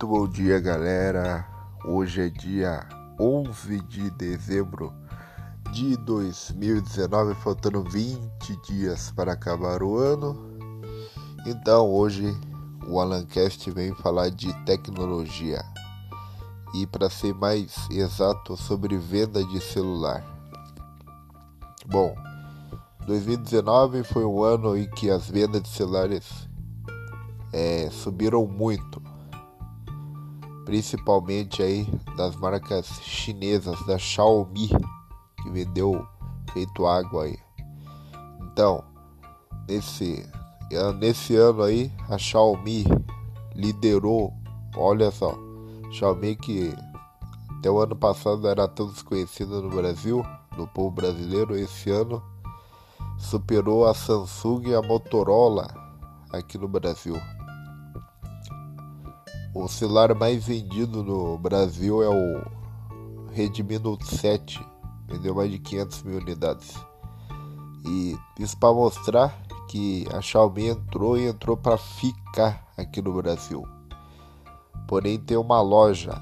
Muito bom dia, galera. Hoje é dia 11 de dezembro de 2019, faltando 20 dias para acabar o ano. Então, hoje o Alancast vem falar de tecnologia e, para ser mais exato, sobre venda de celular. Bom, 2019 foi um ano em que as vendas de celulares é, subiram muito principalmente aí das marcas chinesas da Xiaomi que vendeu feito água aí. Então, nesse nesse ano aí a Xiaomi liderou, olha só, Xiaomi que até o ano passado era tão desconhecida no Brasil, no povo brasileiro, esse ano superou a Samsung e a Motorola aqui no Brasil. O celular mais vendido no Brasil é o Redmi Note 7, vendeu mais de 500 mil unidades. E isso para mostrar que a Xiaomi entrou e entrou para ficar aqui no Brasil. Porém tem uma loja,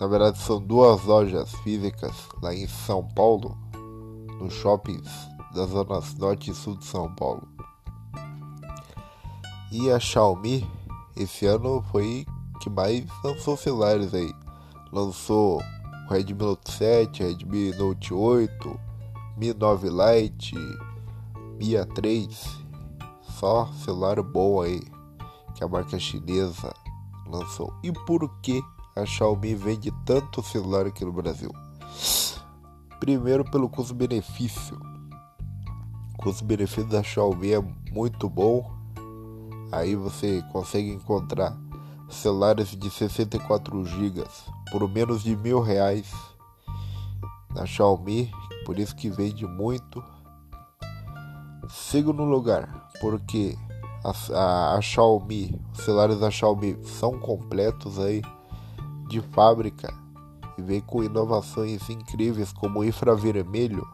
na verdade são duas lojas físicas lá em São Paulo, nos shoppings das zonas norte e sul de São Paulo. E a Xiaomi esse ano foi que mais lançou celulares aí. Lançou o Redmi Note 7, Redmi Note 8, Mi 9 Lite, Mi A3. Só celular bom aí que a marca chinesa lançou. E por que a Xiaomi vende tanto celular aqui no Brasil? Primeiro pelo custo-benefício. O custo-benefício da Xiaomi é muito bom. Aí você consegue encontrar celulares de 64 GB por menos de mil reais na Xiaomi, por isso que vende muito. Segundo lugar, porque a, a, a Xiaomi, os celulares da Xiaomi são completos aí de fábrica e vem com inovações incríveis como infravermelho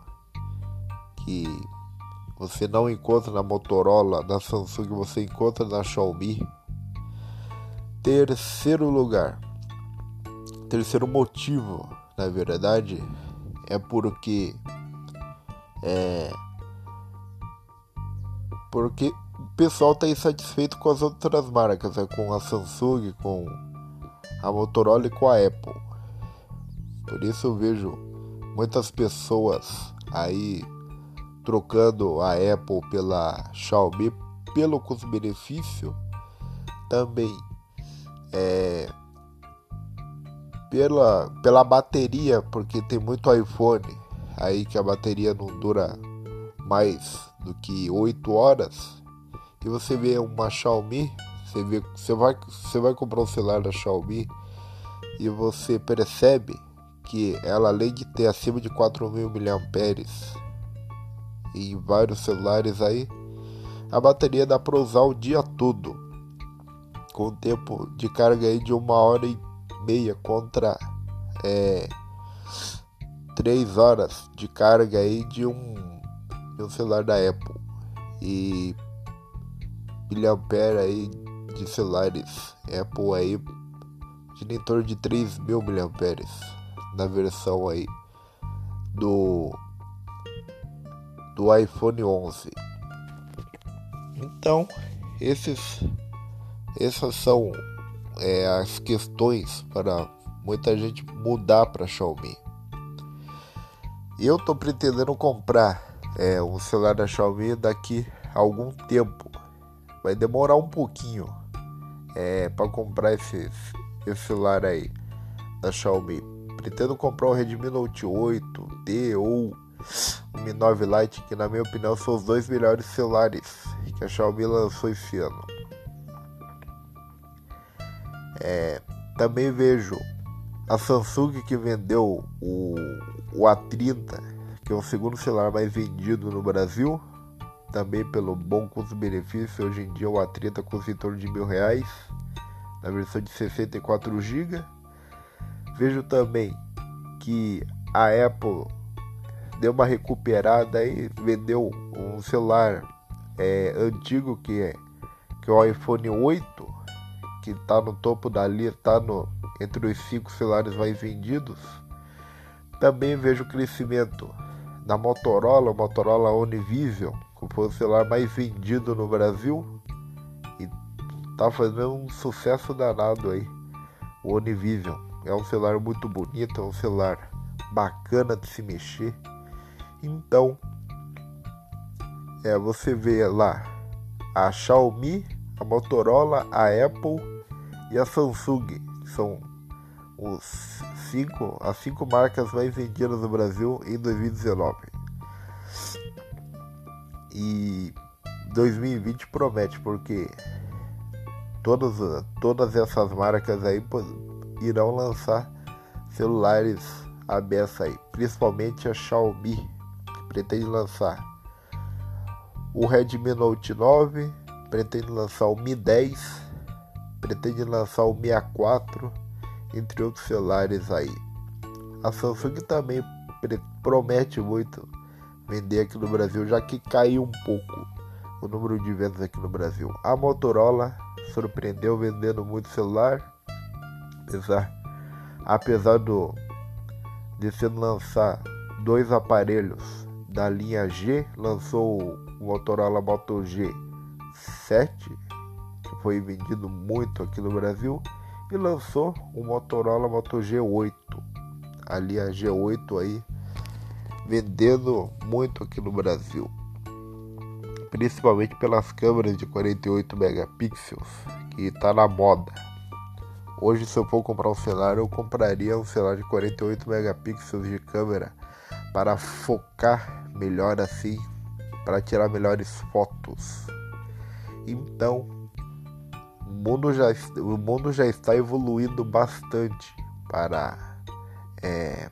que você não encontra na Motorola, na Samsung, você encontra na Xiaomi terceiro lugar. Terceiro motivo, na verdade, é porque é porque o pessoal está insatisfeito com as outras marcas, é com a Samsung, com a Motorola e com a Apple. Por isso eu vejo muitas pessoas aí trocando a Apple pela Xiaomi pelo custo-benefício também é, pela, pela bateria, porque tem muito iPhone aí que a bateria não dura mais do que 8 horas. E você vê uma Xiaomi, você, vê, você, vai, você vai comprar um celular da Xiaomi e você percebe que ela além de ter acima de 4.000 mAh em vários celulares aí, a bateria dá para usar o dia todo com tempo de carga aí de uma hora e meia contra é, três horas de carga aí de um, de um celular da Apple. E miliampere aí de celulares Apple aí de em torno de 3 mil miliamperes na versão aí do do iPhone 11 então esses essas são é, as questões para muita gente mudar para Xiaomi. Eu estou pretendendo comprar é, um celular da Xiaomi daqui a algum tempo. Vai demorar um pouquinho é, para comprar esse, esse celular aí da Xiaomi. Pretendo comprar o Redmi Note 8D ou o Mi 9 Lite, que na minha opinião são os dois melhores celulares que a Xiaomi lançou esse ano. É, também vejo a Samsung que vendeu o, o A30, que é o segundo celular mais vendido no Brasil, também pelo bom custo-benefício. Hoje em dia o A30 custa em torno de mil reais, na versão de 64 GB. Vejo também que a Apple deu uma recuperada e vendeu um celular é, antigo que é, que é o iPhone 8 que está no topo da lista, está entre os cinco celulares mais vendidos. Também vejo crescimento da Motorola, o Motorola Univision, que foi o celular mais vendido no Brasil e tá fazendo um sucesso danado aí. O Univision é um celular muito bonito, é um celular bacana de se mexer. Então, é, você vê lá a Xiaomi, a Motorola, a Apple e a Samsung, que são os cinco, as cinco marcas mais vendidas no Brasil em 2019. E 2020 promete, porque todas, todas essas marcas aí irão lançar celulares ABS aí, principalmente a Xiaomi, que pretende lançar o Redmi Note 9, pretende lançar o Mi 10, pretende lançar o Mi A4 entre outros celulares aí. A Samsung também promete muito vender aqui no Brasil, já que caiu um pouco o número de vendas aqui no Brasil. A Motorola surpreendeu vendendo muito celular, apesar, apesar do de se lançar dois aparelhos da linha G, lançou o Motorola Moto G7, que foi vendido muito aqui no Brasil, e lançou o Motorola Moto G8. Ali a G8 aí vendendo muito aqui no Brasil. Principalmente pelas câmeras de 48 megapixels, que está na moda. Hoje se eu for comprar um celular, eu compraria um celular de 48 megapixels de câmera para focar melhor assim, para tirar melhores fotos. Então, mundo já, o mundo já está evoluindo bastante para, é,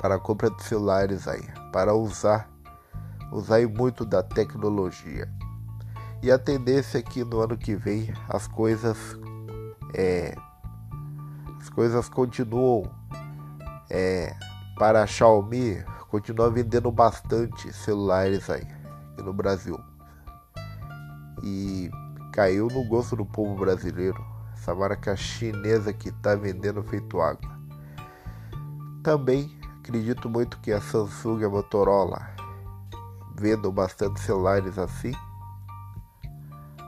para a compra de celulares aí, para usar, usar muito da tecnologia. E a tendência é que no ano que vem as coisas é, as coisas continuam é, para a Xiaomi continua vendendo bastante celulares aí no Brasil e caiu no gosto do povo brasileiro. Essa marca chinesa que está vendendo feito água. Também acredito muito que a Samsung e a Motorola vendam bastante celulares assim.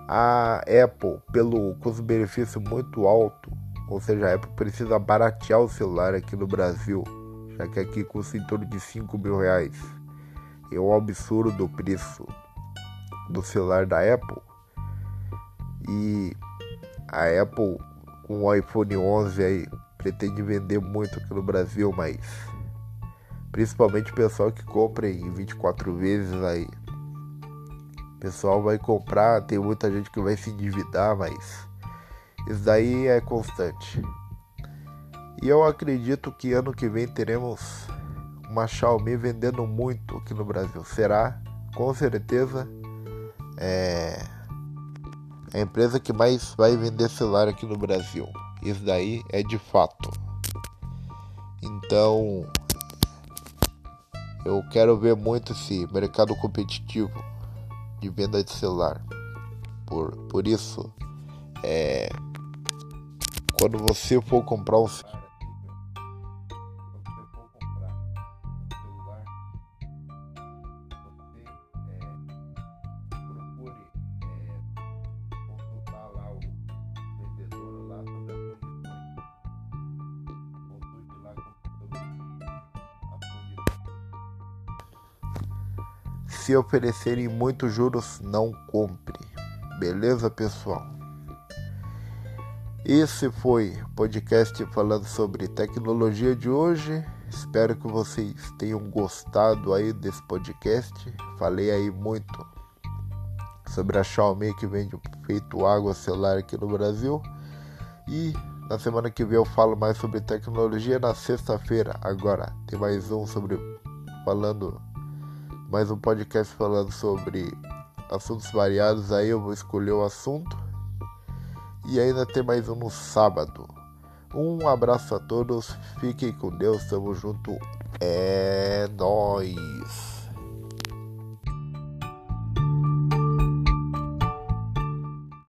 A Apple, pelo custo-benefício muito alto, ou seja, a Apple precisa baratear o celular aqui no Brasil, já que aqui custa em torno de 5 mil reais. É um absurdo o preço do celular da Apple. E a Apple com o iPhone 11 aí pretende vender muito aqui no Brasil, mas principalmente o pessoal que compra em 24 vezes aí. O pessoal vai comprar, tem muita gente que vai se endividar, mas isso daí é constante. E eu acredito que ano que vem teremos uma Xiaomi vendendo muito aqui no Brasil. Será com certeza é a empresa que mais vai vender celular aqui no Brasil. Isso daí é de fato. Então, eu quero ver muito esse mercado competitivo de venda de celular. Por, por isso, é, quando você for comprar um celular Se oferecerem muitos juros, não compre. Beleza, pessoal? Esse foi o podcast falando sobre tecnologia de hoje. Espero que vocês tenham gostado aí desse podcast. Falei aí muito sobre a Xiaomi que vende feito água celular aqui no Brasil. E na semana que vem eu falo mais sobre tecnologia. Na sexta-feira, agora, tem mais um sobre falando mais um podcast falando sobre assuntos variados. Aí eu vou escolher o assunto. E ainda tem mais um no sábado. Um abraço a todos, fiquem com Deus, tamo junto, é nóis!